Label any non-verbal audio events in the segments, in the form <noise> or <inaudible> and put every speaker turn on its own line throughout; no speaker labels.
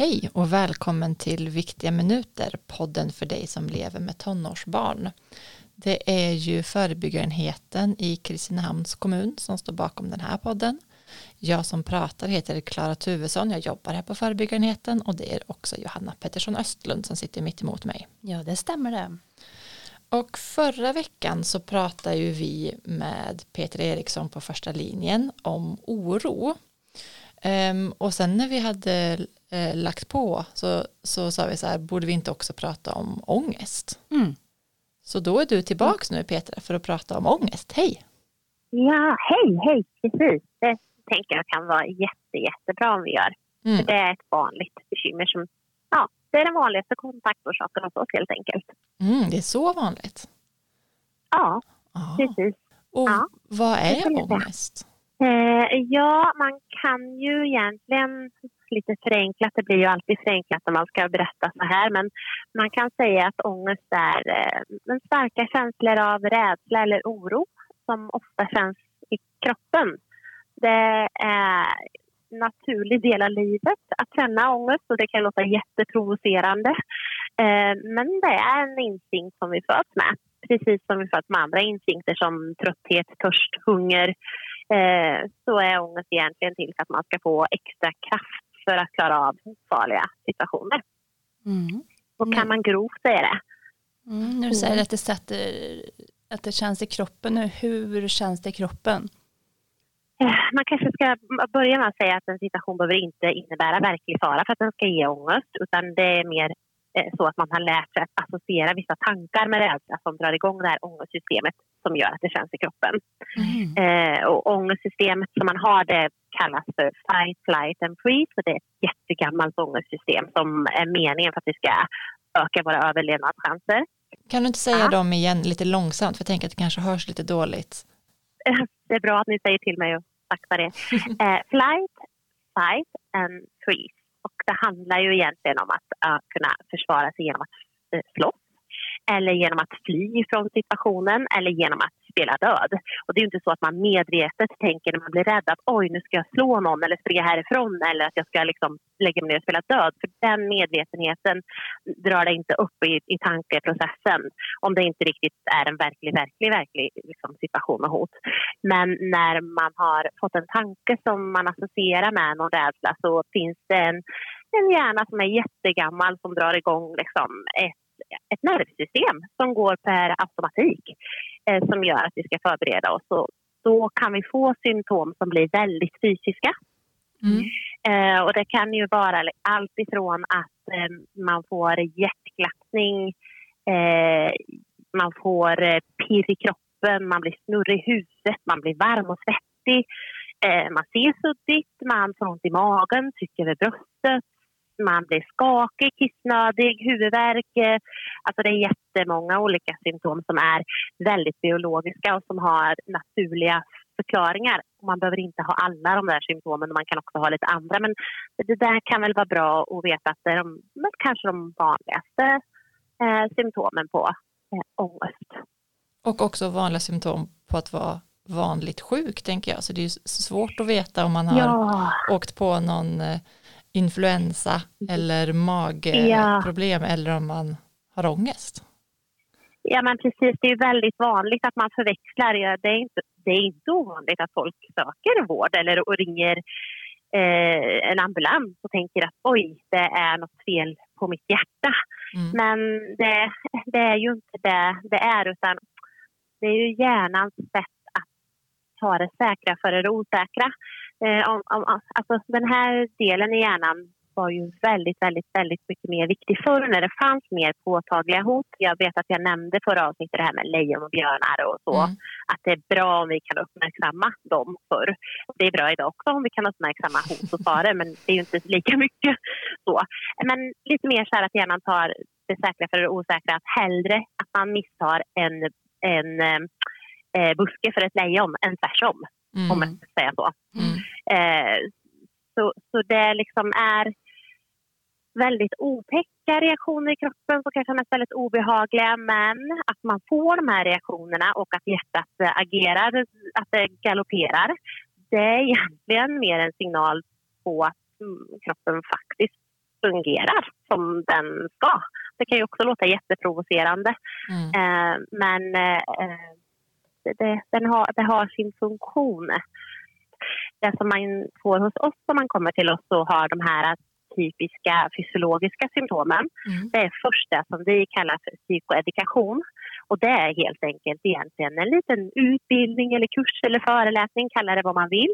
Hej och välkommen till Viktiga minuter, podden för dig som lever med tonårsbarn. Det är ju förebyggarenheten i Kristinehamns kommun som står bakom den här podden. Jag som pratar heter Klara Tuvesson, jag jobbar här på förebyggarenheten och det är också Johanna Pettersson Östlund som sitter mitt emot mig.
Ja, det stämmer det.
Och förra veckan så pratade ju vi med Peter Eriksson på första linjen om oro. Um, och sen när vi hade eh, lagt på så, så sa vi så här, borde vi inte också prata om ångest? Mm. Så då är du tillbaks nu Petra för att prata om ångest. Hej!
Ja, hej, hej, precis. Det tänker jag kan vara jätte, jättebra om vi gör. Mm. För det är ett vanligt bekymmer som, ja, det är den vanligaste kontaktorsaken hos oss helt enkelt.
Mm, det är så vanligt?
Ja, Aha. precis.
Och ja. vad är ångest?
Eh, ja, man kan ju egentligen lite förenklat, det blir ju alltid förenklat när man ska berätta så här, men man kan säga att ångest är eh, starka känslor av rädsla eller oro som ofta känns i kroppen. Det är en naturlig del av livet att känna ångest och det kan låta jätteprovocerande. Eh, men det är en instinkt som vi föds med, precis som vi föds med andra instinkter som trötthet, törst, hunger. Eh, så är ångest egentligen till för att man ska få extra kraft för att klara av farliga situationer. Mm. Och kan man grovt säga det.
Mm, du säger att det, sätter, att det känns i kroppen nu. Hur känns det i kroppen?
Eh, man kanske ska börja med att säga att en situation behöver inte innebära verklig fara för att den ska ge ångest. Utan det är mer så att man har lärt sig att associera vissa tankar med rädsla som drar igång det här ångestsystemet som gör att det känns i kroppen. Mm. Eh, och ångestsystemet som man har det kallas för fight, flight and freeze. Så det är ett jättegammalt ångestsystem som är meningen för att vi ska öka våra överlevnadschanser.
Kan du inte säga ja. dem igen lite långsamt? För jag tänker att det kanske hörs lite dåligt. <laughs>
Det är bra att ni säger till mig och sakta det. <laughs> eh, flight, fight and freeze. Och det handlar ju egentligen om att uh, kunna försvara sig genom att uh, slåss eller genom att fly från situationen eller genom att spela död. Och det är inte så att man medvetet tänker när man blir rädd att oj, nu ska jag slå någon eller springa härifrån eller att jag ska liksom lägga mig ner och spela död. För den medvetenheten drar det inte upp i, i tankeprocessen om det inte riktigt är en verklig, verklig, verklig liksom, situation och hot. Men när man har fått en tanke som man associerar med någon rädsla så finns det en, en hjärna som är jättegammal som drar igång liksom, ett ett nervsystem som går per automatik eh, som gör att vi ska förbereda oss. Och då kan vi få symptom som blir väldigt fysiska. Mm. Eh, och det kan ju vara allt ifrån att eh, man får hjärtklappning, eh, man får eh, pirr i kroppen, man blir snurrig i huvudet, man blir varm och svettig. Eh, man ser suddigt, man får ont i magen, trycker över bröstet, man blir skakig, kissnödig, huvudvärk. Eh, alltså det är jättemånga olika symptom som är väldigt biologiska och som har naturliga förklaringar. Man behöver inte ha alla de där symptomen, man kan också ha lite andra. Men det där kan väl vara bra att veta att det är de, kanske de vanligaste eh, symptomen på eh, ångest.
Och också vanliga symptom på att vara vanligt sjuk, tänker jag. Så det är svårt att veta om man har ja. åkt på någon eh, influensa eller magproblem ja. eller om man har ångest?
Ja men precis, det är väldigt vanligt att man förväxlar. Det är inte, det är inte ovanligt att folk söker vård eller och ringer eh, en ambulans och tänker att oj, det är något fel på mitt hjärta. Mm. Men det, det, är ju inte det det är utan det är ju hjärnans sätt ta det säkra före det osäkra. Eh, om, om, alltså den här delen i hjärnan var ju väldigt, väldigt, väldigt mycket mer viktig förr när det fanns mer påtagliga hot. Jag vet att jag nämnde förra avsnittet det här med lejon och björnar och så. Mm. Att det är bra om vi kan uppmärksamma dem förr. Det är bra idag också om vi kan uppmärksamma hot och faror men det är ju inte lika mycket så. Men lite mer så här att hjärnan tar det säkra för det osäkra. Att hellre att man misstar en, en eh, buske för ett lejon än tvärtom. Mm. Om man ska säga så. Mm. Eh, så. Så det liksom är väldigt otäcka reaktioner i kroppen som kan kännas väldigt obehagliga men att man får de här reaktionerna och att hjärtat agerar, att det galopperar det är egentligen mer en signal på att mm, kroppen faktiskt fungerar som den ska. Det kan ju också låta jätteprovocerande. Mm. Eh, men eh, det, den har, det har sin funktion. Det som man får hos oss om man kommer till oss och har de här typiska fysiologiska symptomen. Mm. Det är först det som vi kallar för psykoedukation. Och det är helt enkelt egentligen en liten utbildning eller kurs eller föreläsning, kalla det vad man vill,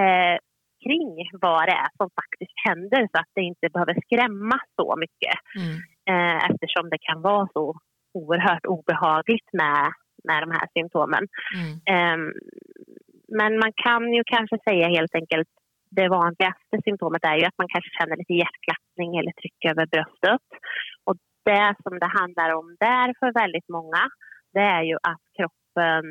eh, kring vad det är som faktiskt händer så att det inte behöver skrämma så mycket. Mm. Eh, eftersom det kan vara så oerhört obehagligt med, med de här symptomen. Mm. Eh, men man kan ju kanske säga helt enkelt det vanligaste symptomet är ju att man kanske känner lite hjärtklappning eller tryck över bröstet. Och det som det handlar om där för väldigt många, det är ju att kroppen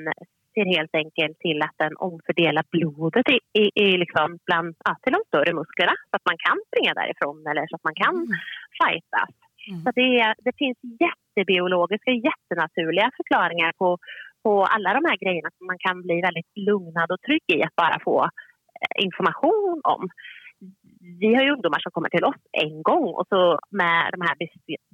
ser helt enkelt till att den omfördelar blodet i, i, i liksom bland, ja, till de större musklerna så att man kan springa därifrån eller så att man kan mm. fightas. Mm. Så det, det finns jättebiologiska, jättenaturliga förklaringar på, på alla de här grejerna som man kan bli väldigt lugnad och trygg i att bara få eh, information om vi har ju ungdomar som kommer till oss en gång och så med de här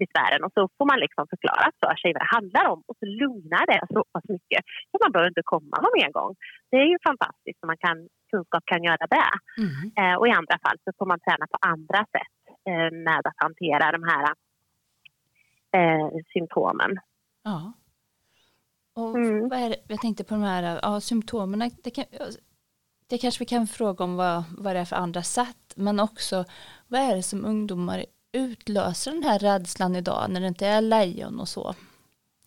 besvären och så får man liksom förklara för sig vad det handlar om och så lugnar det så pass mycket så man behöver inte komma någon mer gång. Det är ju fantastiskt att man kan, kunskap kan göra det. Mm. Eh, och i andra fall så får man träna på andra sätt eh, med att hantera de här eh, symptomen.
Ja. Och mm. vad är jag tänkte på de här ja, symptomen. Det kan, det kanske vi kan fråga om vad, vad det är för andra sätt, men också vad är det som ungdomar utlöser den här rädslan idag när det inte är lejon och så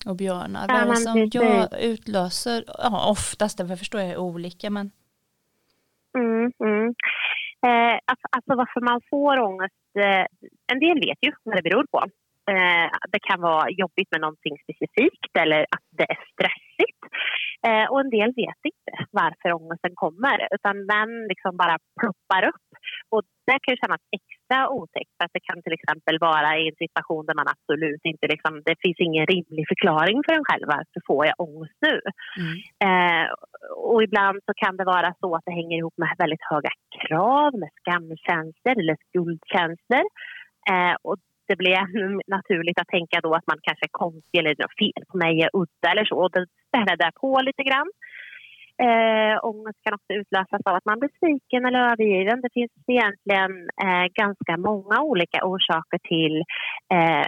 och björnar? vad är det som jag utlöser, ja, oftast, det förstår jag är olika, men
mm, mm. Eh, alltså, alltså varför man får ångest, eh, en del vet ju vad det beror på. Eh, det kan vara jobbigt med någonting specifikt eller att det är stressigt. Eh, och en del vet inte varför ångesten kommer utan den liksom bara ploppar upp. Och det kan ju kännas extra otäckt för att det kan till exempel vara i en situation där man absolut inte liksom, det finns ingen rimlig förklaring för en själv varför får jag ångest nu. Mm. Eh, och ibland så kan det vara så att det hänger ihop med väldigt höga krav, med skamkänslor eller skuldkänslor. Eh, och det blir naturligt att tänka då att man kanske är konstig eller något fel på mig, är udda eller så. Och det spärrar på lite grann. Eh, ångest kan också utlösas av att man blir besviken eller övergiven. Det finns egentligen eh, ganska många olika orsaker till eh,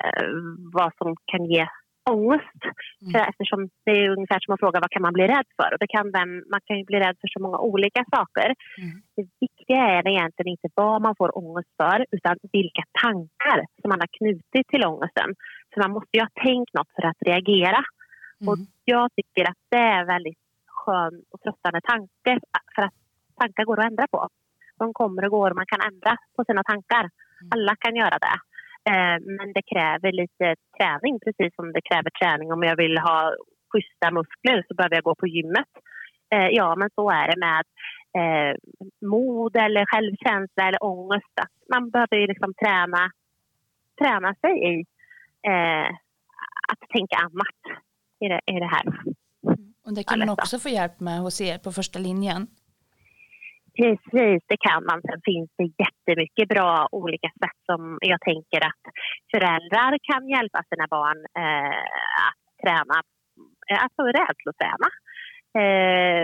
vad som kan ge ångest. Mm. Eftersom det är ungefär som att fråga vad kan man bli rädd för? Och det kan vem, man kan ju bli rädd för så många olika saker. Mm. Det viktiga är egentligen inte vad man får ångest för utan vilka tankar som man har knutit till ångesten. För man måste ju ha tänkt något för att reagera. Mm. Och jag tycker att det är väldigt skön och tröstande tanke för att tankar går att ändra på. De kommer och går och man kan ändra på sina tankar. Mm. Alla kan göra det. Eh, men det kräver lite träning, precis som det kräver träning om jag vill ha schyssta muskler så behöver jag gå på gymmet. Eh, ja, men så är det med eh, mod eller självkänsla eller ångest. Man behöver ju liksom träna, träna sig i eh, att tänka annat i det, i det här.
Och det kan man också få hjälp med hos er på första linjen?
Precis, det kan man. Sen finns det jättemycket bra olika sätt som jag tänker att föräldrar kan hjälpa sina barn eh, att träna, alltså rädsloträna. Eh,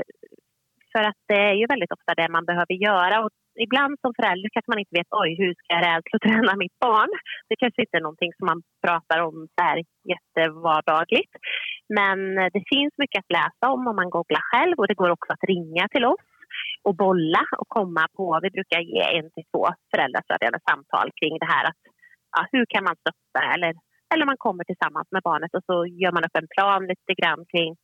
för att det är ju väldigt ofta det man behöver göra. Och ibland som förälder kanske man inte vet oj, hur ska jag rädsloträna mitt barn? Det kanske inte är någonting som man pratar om så här jättevardagligt. Men eh, det finns mycket att läsa om om man googlar själv och det går också att ringa till oss och bolla och komma på, vi brukar ge en till två föräldrastödjande samtal kring det här att ja, hur kan man stötta eller, eller man kommer tillsammans med barnet och så gör man upp en plan lite grann kring,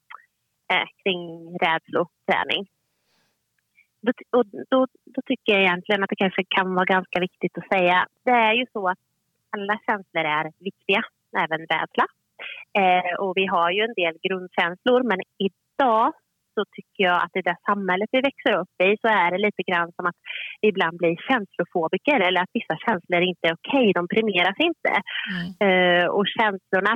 eh, kring rädsloträning. Då, och då, då tycker jag egentligen att det kanske kan vara ganska viktigt att säga, det är ju så att alla känslor är viktiga, även rädsla. Eh, och vi har ju en del grundkänslor men idag så tycker jag att i det samhället vi växer upp i så är det lite grann som att vi ibland blir känslofobiker eller att vissa känslor inte är okej, okay, de premieras inte. Mm. Uh, och känslorna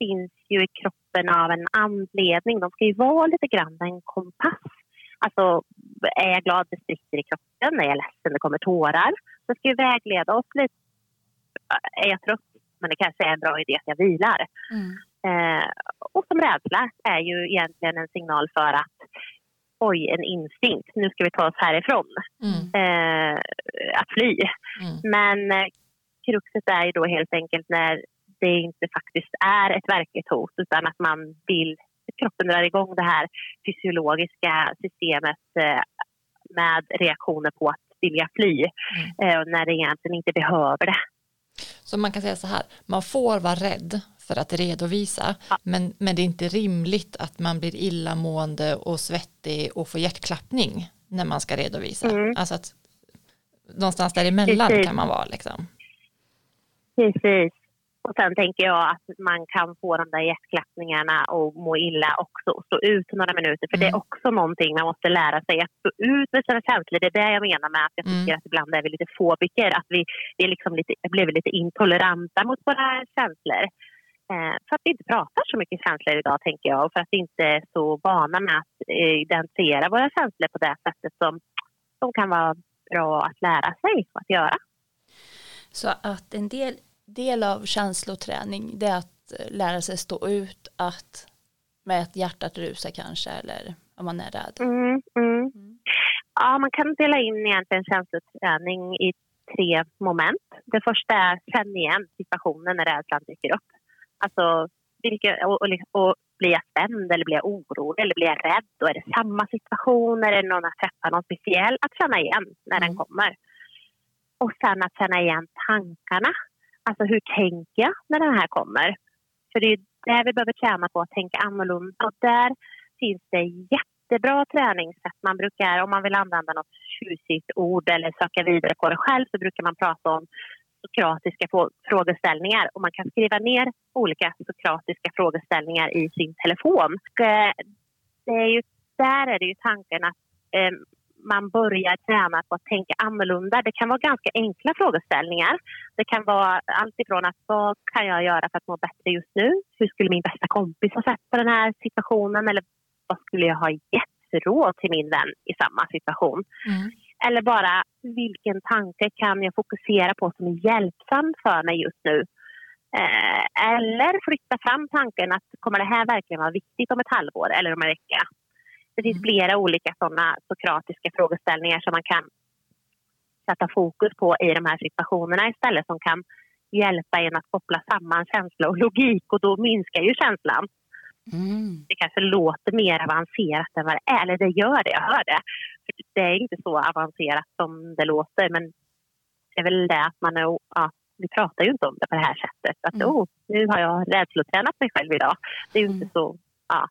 finns ju i kroppen av en anledning. De ska ju vara lite grann en kompass. Alltså, är jag glad det spricker i kroppen? Är jag ledsen det kommer tårar? Det ska ju vägleda oss lite är jag trött, men det kanske är en bra idé att jag vilar. Mm. Eh, och som rädsla är ju egentligen en signal för att oj, en instinkt, nu ska vi ta oss härifrån. Mm. Eh, att fly. Mm. Men eh, kruxet är ju då helt enkelt när det inte faktiskt är ett verkligt hot utan att man vill, kroppen drar igång det här fysiologiska systemet eh, med reaktioner på att vilja fly mm. eh, när det egentligen inte behöver det.
Så man kan säga så här, man får vara rädd för att redovisa, ja. men, men det är inte rimligt att man blir illamående och svettig och får hjärtklappning när man ska redovisa. Mm. Alltså att någonstans däremellan Precis. kan man vara. Liksom.
Precis. Och sen tänker jag att man kan få de där hjärtklappningarna och må illa också och stå ut några minuter. För mm. det är mm. också någonting man måste lära sig, att stå ut med sina känslor. Det är det jag menar med att jag tycker mm. att ibland är vi lite fobiker. Att vi, vi är liksom lite, blev lite intoleranta mot våra känslor. Eh, för att vi inte pratar så mycket känslor idag, tänker jag. Och för att vi inte är så vana med att eh, identifiera våra känslor på det sättet som, som kan vara bra att lära sig att göra.
Så att en del del av känsloträning det är att eh, lära sig stå ut att med att hjärtat rusar kanske eller om man är rädd.
Mm. Mm. Ja, man kan dela in egentligen känsloträning i tre moment. Det första är känn igen situationen när rädslan dyker upp. Alltså, vilka, och, och, och blir jag spänd eller blir jag orolig eller blir jag rädd? Och är det samma situation? Är det någon att träffa någon speciell? Att känna igen när den mm. kommer. Och sen att känna igen tankarna Alltså hur tänker jag när den här kommer? För det är där vi behöver träna på att tänka annorlunda. Och där finns det jättebra träningssätt. Man brukar, om man vill använda något tjusigt ord eller söka vidare på det själv så brukar man prata om sokratiska frågeställningar och man kan skriva ner olika sokratiska frågeställningar i sin telefon. Och, eh, det är ju, där är det ju tanken att eh, man börjar träna på att tänka annorlunda. Det kan vara ganska enkla frågeställningar. Det kan vara allt ifrån att vad kan jag göra för att må bättre just nu? Hur skulle min bästa kompis ha sett på den här situationen? Eller vad skulle jag ha gett för råd till min vän i samma situation? Mm. Eller bara vilken tanke kan jag fokusera på som är hjälpsam för mig just nu? Eh, eller flytta fram tanken att kommer det här verkligen vara viktigt om ett halvår eller om en vecka? Det finns mm. flera olika sådana sokratiska frågeställningar som man kan sätta fokus på i de här situationerna istället som kan hjälpa en att koppla samman känsla och logik och då minskar ju känslan. Mm. Det kanske låter mer avancerat än vad det är, eller det gör det, jag hör det. Det är inte så avancerat som det låter men det är väl det att man är, ja, vi pratar ju inte om det på det här sättet. Att mm. oh, nu har jag rädslotränat mig själv idag. Det är ju mm. inte så, ja,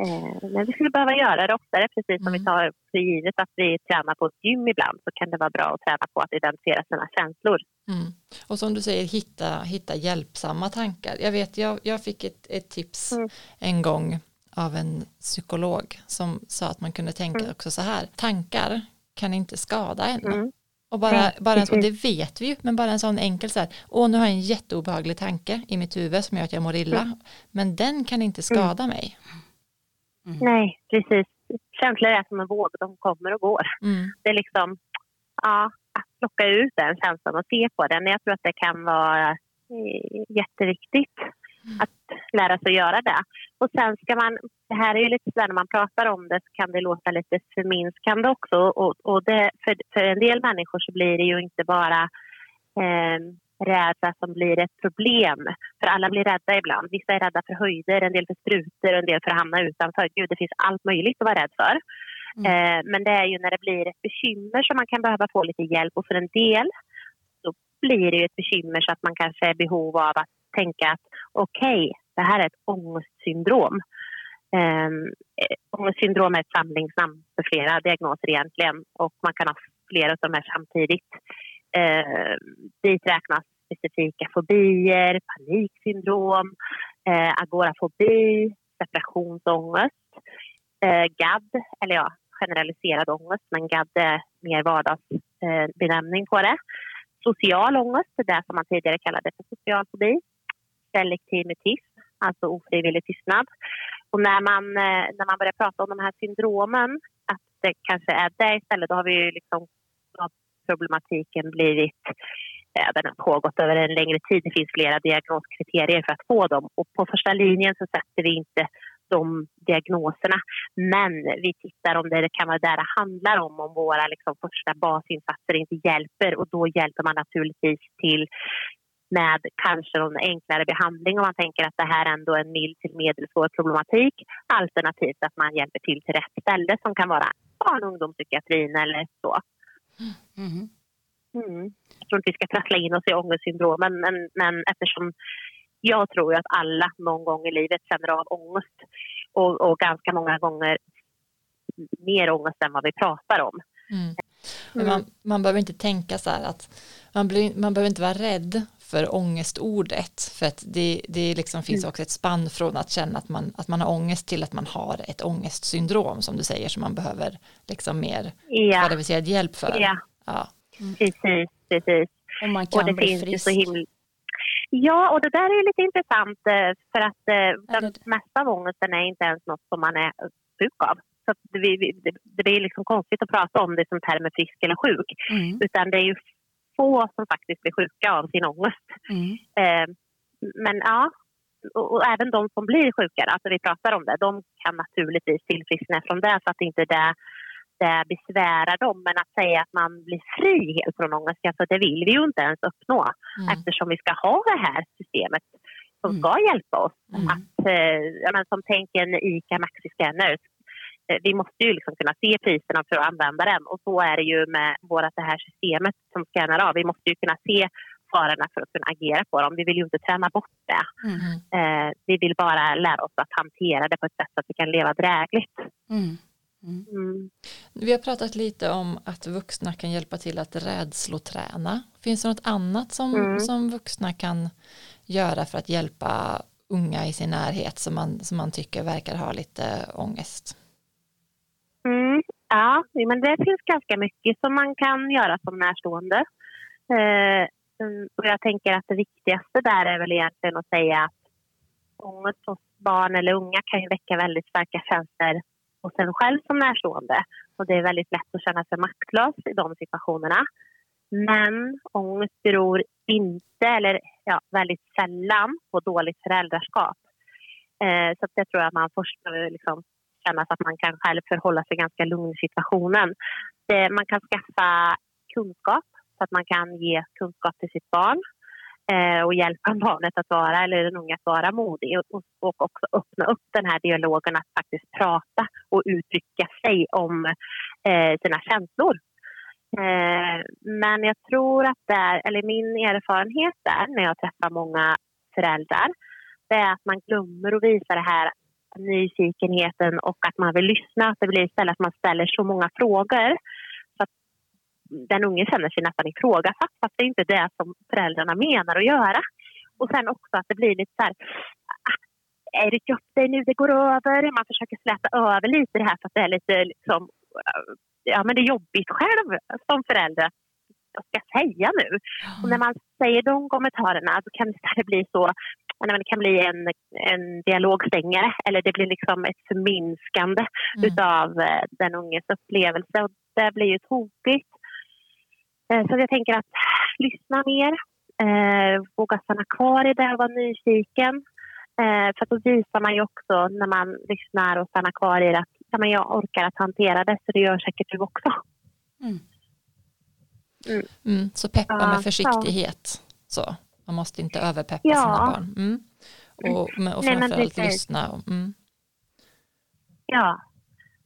Eh, men vi skulle behöva göra det oftare, precis som mm. vi tar för givet att vi tränar på ett gym ibland så kan det vara bra att träna på att identifiera sina känslor.
Mm. Och som du säger, hitta, hitta hjälpsamma tankar. Jag vet, jag, jag fick ett, ett tips mm. en gång av en psykolog som sa att man kunde tänka mm. också så här, tankar kan inte skada en. Mm. Och, bara, bara en, och det vet vi ju, men bara en sån enkel så här, åh nu har jag en jätteobehaglig tanke i mitt huvud som gör att jag mår illa, mm. men den kan inte skada mig.
Mm. Nej, precis. Känslor är som en våg, de kommer och går. Mm. Det är liksom ja, att plocka ut den känslan och se på den. Jag tror att det kan vara eh, jätteviktigt mm. att lära sig att göra det. Och sen ska man, det här är ju lite så när man pratar om det så kan det låta lite förminskande också. Och, och det, för, för en del människor så blir det ju inte bara eh, rädsla som blir ett problem. För alla blir rädda ibland. Vissa är rädda för höjder, en del för sprutor och en del för att hamna utanför. Gud, det finns allt möjligt att vara rädd för. Mm. Eh, men det är ju när det blir ett bekymmer som man kan behöva få lite hjälp och för en del så blir det ju ett bekymmer så att man kanske är i behov av att tänka att okej, okay, det här är ett ångestsyndrom. Eh, ångestsyndrom är ett samlingsnamn för flera diagnoser egentligen och man kan ha flera av de här samtidigt. Eh, dit räknas specifika fobier, paniksyndrom, eh, agorafobi, separationsångest, eh, GAD, eller ja, generaliserad ångest, men GAD är mer vardagsbenämning eh, på det. Social ångest, det som man tidigare kallade för social fobi. Selektiv mutism, alltså ofrivillig tystnad. Och när man, eh, när man börjar prata om de här syndromen, att det kanske är det istället, då har vi ju liksom problematiken blivit eh, även pågått över en längre tid. Det finns flera diagnoskriterier för att få dem och på första linjen så sätter vi inte de diagnoserna. Men vi tittar om det kan vara där det handlar om, om våra liksom, första basinsatser inte hjälper och då hjälper man naturligtvis till med kanske någon enklare behandling om man tänker att det här ändå är en mild till medelsvår problematik. Alternativt att man hjälper till till rätt ställe som kan vara barn och ungdomspsykiatrin eller så. Mm. Mm. Jag tror inte vi ska trassla in oss i ångestsyndrom men, men, men eftersom jag tror att alla någon gång i livet känner av ångest och, och ganska många gånger mer ångest än vad vi pratar om. Mm.
Man, man behöver inte tänka så här att man, blir, man behöver inte vara rädd för ångestordet för att det, det liksom finns mm. också ett spann från att känna att man, att man har ångest till att man har ett ångestsyndrom som du säger som man behöver liksom mer ja. kvalificerad hjälp för.
Ja, ja. Mm. precis, precis.
Och man kan och bli frisk. Så himla...
Ja, och det där är lite intressant eh, för att eh, den mesta av ångesten är inte ens något som man är sjuk av. Så det, det, det blir liksom konstigt att prata om det som termer frisk eller sjuk. Mm. Utan det är ju få som faktiskt blir sjuka av sin ångest. Mm. Eh, men ja, och, och, även de som blir sjuka, alltså vi pratar om det, de kan naturligtvis tillfriskna från det så att inte det, det besvärar dem. Men att säga att man blir fri helt från ångest, alltså det vill vi ju inte ens uppnå mm. eftersom vi ska ha det här systemet som mm. ska hjälpa oss. Mm. Att, eh, som tänker en ICA Maxi Scanner Eh, vi måste ju liksom kunna se priserna för att använda den och så är det ju med vårt det här systemet som scannar av. Vi måste ju kunna se farorna för att kunna agera på dem. Vi vill ju inte träna bort det. Mm. Eh, vi vill bara lära oss att hantera det på ett sätt så att vi kan leva drägligt. Mm.
Mm. mm. Vi har pratat lite om att vuxna kan hjälpa till att rädsloträna. Finns det något annat som, mm. som vuxna kan göra för att hjälpa unga i sin närhet som man, som man tycker verkar ha lite ångest?
Ja, men det finns ganska mycket som man kan göra som närstående. Eh, och jag tänker att det viktigaste där är väl egentligen att säga att ångest hos barn eller unga kan ju väcka väldigt starka känslor hos en själv som närstående. Och det är väldigt lätt att känna sig maktlös i de situationerna. Men ångest beror inte, eller ja, väldigt sällan, på dåligt föräldraskap. Eh, så det tror jag att man först behöver liksom känna att man kan själv förhålla sig ganska lugn i situationen. Det, man kan skaffa kunskap så att man kan ge kunskap till sitt barn eh, och hjälpa <laughs> barnet att vara, eller den unga att vara modig och, och också öppna upp den här dialogen att faktiskt prata och uttrycka sig om eh, sina känslor. Eh, men jag tror att det är, eller min erfarenhet är när jag träffar många föräldrar, det är att man glömmer att visa det här nyfikenheten och att man vill lyssna. Att det blir istället att man ställer så många frågor så att den unge känner sig nästan ifrågasatt fast det är inte det som föräldrarna menar att göra. Och sen också att det blir lite så här ah, är det upp dig nu, det går över. Man försöker släta över lite det här för att det är lite liksom, ja men det är jobbigt själv som förälder jag ska säga nu. Och när man säger de kommentarerna då kan det bli så det kan bli en, en dialogstängare eller det blir liksom ett förminskande mm. utav eh, den unges upplevelse och det blir ju tokigt. Eh, så jag tänker att lyssna mer, eh, våga stanna kvar i det och vara nyfiken. För då visar man ju också när man lyssnar och stannar kvar i det att ja, jag orkar att hantera det så det gör säkert du också. Mm.
Mm. Mm, så peppa med försiktighet. Så. Man måste inte överpeppa ja. sina barn. Mm. Och, och framförallt Nej, lyssna. Mm.
Ja,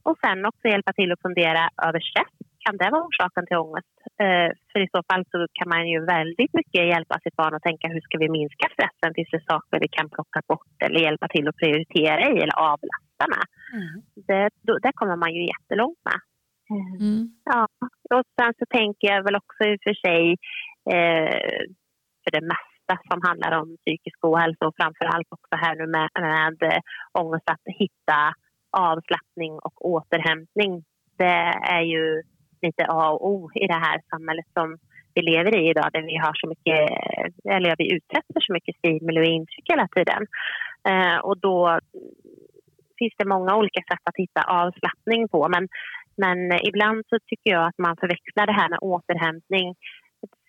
och sen också hjälpa till att fundera över stress. Kan det vara orsaken till ångest? Eh, för i så fall så kan man ju väldigt mycket hjälpa sitt barn att tänka hur ska vi minska stressen? Finns det saker vi kan plocka bort eller hjälpa till att prioritera i eller avlasta med? Mm. Det, då, det kommer man ju jättelångt med. Mm. Ja, och sen så tänker jag väl också i och för sig eh, för det mesta som handlar om psykisk ohälsa och framför allt också här nu med, med eh, ångest att hitta avslappning och återhämtning. Det är ju lite A och O i det här samhället som vi lever i idag där vi har så mycket, eh, eller vi utsätts för så mycket stimuli och intryck hela tiden. Eh, och då finns det många olika sätt att hitta avslappning på men, men eh, ibland så tycker jag att man förväxlar det här med återhämtning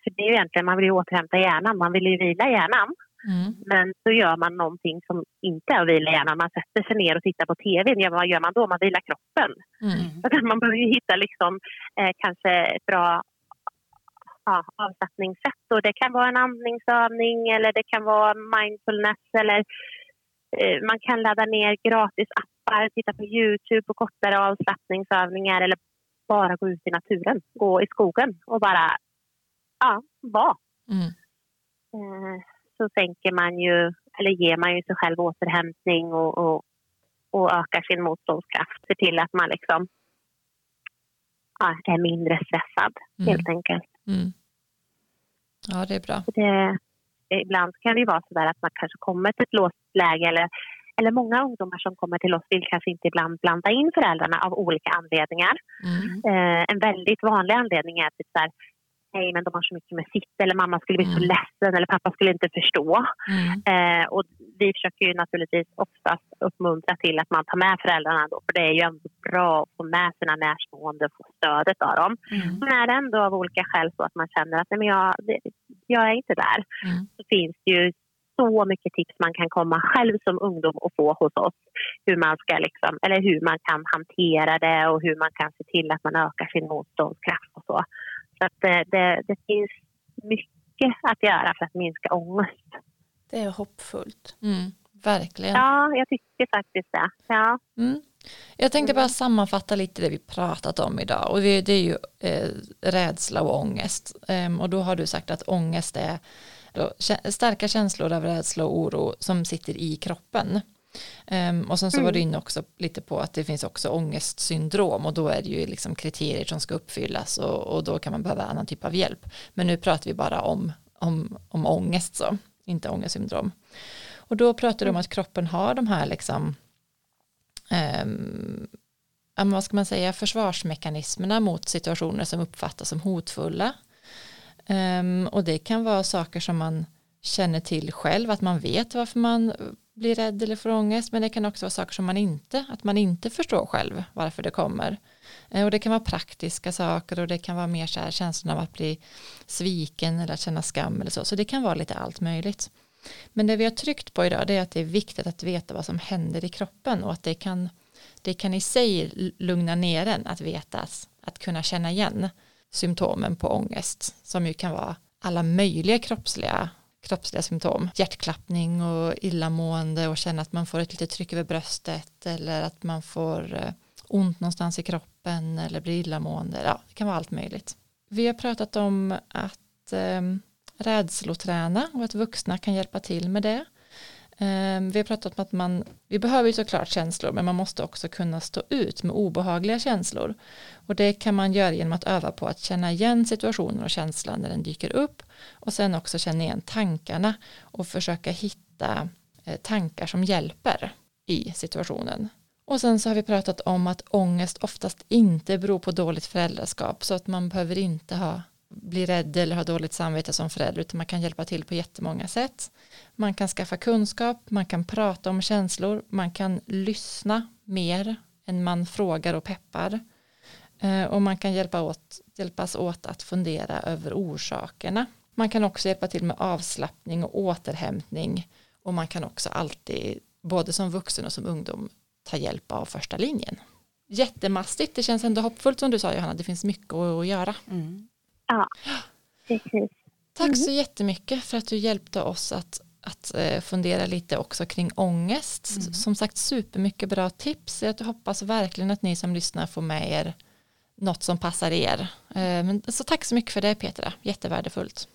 för det är ju egentligen, man vill ju återhämta hjärnan, man vill ju vila hjärnan. Mm. Men så gör man någonting som inte är att vila hjärnan. Man sätter sig ner och tittar på tv. Ja, vad gör man då? Man vilar kroppen. Mm. Man behöver ju hitta liksom, eh, kanske ett bra ja, avslappningssätt. Och det kan vara en andningsövning eller det kan vara mindfulness eller eh, man kan ladda ner gratis appar, titta på Youtube på kortare avslappningsövningar eller bara gå ut i naturen, gå i skogen och bara ja, vara. Mm. Eh, så sänker man ju, eller ger man ju sig själv återhämtning och, och, och ökar sin motståndskraft. Ser till att man liksom ja, är mindre stressad, mm. helt enkelt. Mm.
Ja, det är bra.
Det, ibland kan det ju vara så där att man kanske kommer till ett låst läge eller, eller många ungdomar som kommer till oss vill kanske inte ibland blanda in föräldrarna av olika anledningar. Mm. Eh, en väldigt vanlig anledning är typ så här, nej men de har så mycket med sitt eller mamma skulle bli mm. så ledsen eller pappa skulle inte förstå. Mm. Eh, och vi försöker ju naturligtvis oftast uppmuntra till att man tar med föräldrarna då för det är ju ändå bra att få med sina närstående och få stödet av dem. Mm. Men är det ändå av olika skäl så att man känner att nej, men jag, jag är inte där mm. så finns det ju så mycket tips man kan komma själv som ungdom och få hos oss. Hur man, ska liksom, eller hur man kan hantera det och hur man kan se till att man ökar sin motståndskraft och så. Så att det, det, det finns mycket att göra för att minska ångest.
Det är hoppfullt.
Mm, verkligen.
Ja, jag tycker faktiskt det. Ja.
Mm. Jag tänkte bara sammanfatta lite det vi pratat om idag och det är ju eh, rädsla och ångest ehm, och då har du sagt att ångest är då, starka känslor av rädsla och oro som sitter i kroppen Um, och sen så mm. var du inne också lite på att det finns också ångestsyndrom och då är det ju liksom kriterier som ska uppfyllas och, och då kan man behöva annan typ av hjälp. Men nu pratar vi bara om, om, om ångest så, inte ångestsyndrom. Och då pratar du om mm. att kroppen har de här liksom um, vad ska man säga, försvarsmekanismerna mot situationer som uppfattas som hotfulla. Um, och det kan vara saker som man känner till själv, att man vet varför man blir rädd eller får ångest men det kan också vara saker som man inte, att man inte förstår själv varför det kommer. Eh, och det kan vara praktiska saker och det kan vara mer så här känslan av att bli sviken eller att känna skam eller så. Så det kan vara lite allt möjligt. Men det vi har tryckt på idag är att det är viktigt att veta vad som händer i kroppen och att det kan, det kan i sig lugna ner en att veta att kunna känna igen symptomen på ångest som ju kan vara alla möjliga kroppsliga kroppsliga symptom. Hjärtklappning och illamående och känna att man får ett litet tryck över bröstet eller att man får eh, ont någonstans i kroppen eller blir illamående. Ja, det kan vara allt möjligt. Vi har pratat om att eh, rädsloträna och att vuxna kan hjälpa till med det. Ehm, vi har pratat om att man, vi behöver ju såklart känslor men man måste också kunna stå ut med obehagliga känslor. Och det kan man göra genom att öva på att känna igen situationen och känslan när den dyker upp och sen också känna igen tankarna och försöka hitta eh, tankar som hjälper i situationen. Och sen så har vi pratat om att ångest oftast inte beror på dåligt föräldraskap så att man behöver inte ha bli rädd eller ha dåligt samvete som förälder utan man kan hjälpa till på jättemånga sätt. Man kan skaffa kunskap, man kan prata om känslor, man kan lyssna mer än man frågar och peppar eh, och man kan hjälpa åt, hjälpas åt att fundera över orsakerna. Man kan också hjälpa till med avslappning och återhämtning och man kan också alltid, både som vuxen och som ungdom, ta hjälp av första linjen. Jättemastigt, det känns ändå hoppfullt som du sa Johanna, det finns mycket att göra. Mm.
Ja, precis.
Tack så mm. jättemycket för att du hjälpte oss att, att eh, fundera lite också kring ångest. Mm. Som sagt supermycket bra tips. Jag hoppas verkligen att ni som lyssnar får med er något som passar er. Eh, men, så tack så mycket för det Petra, jättevärdefullt.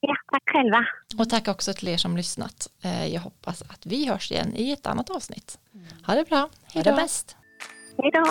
Ja, tack själva.
Och tack också till er som lyssnat. Eh, jag hoppas att vi hörs igen i ett annat avsnitt. Ha det bra.
Hej då. Hej
då.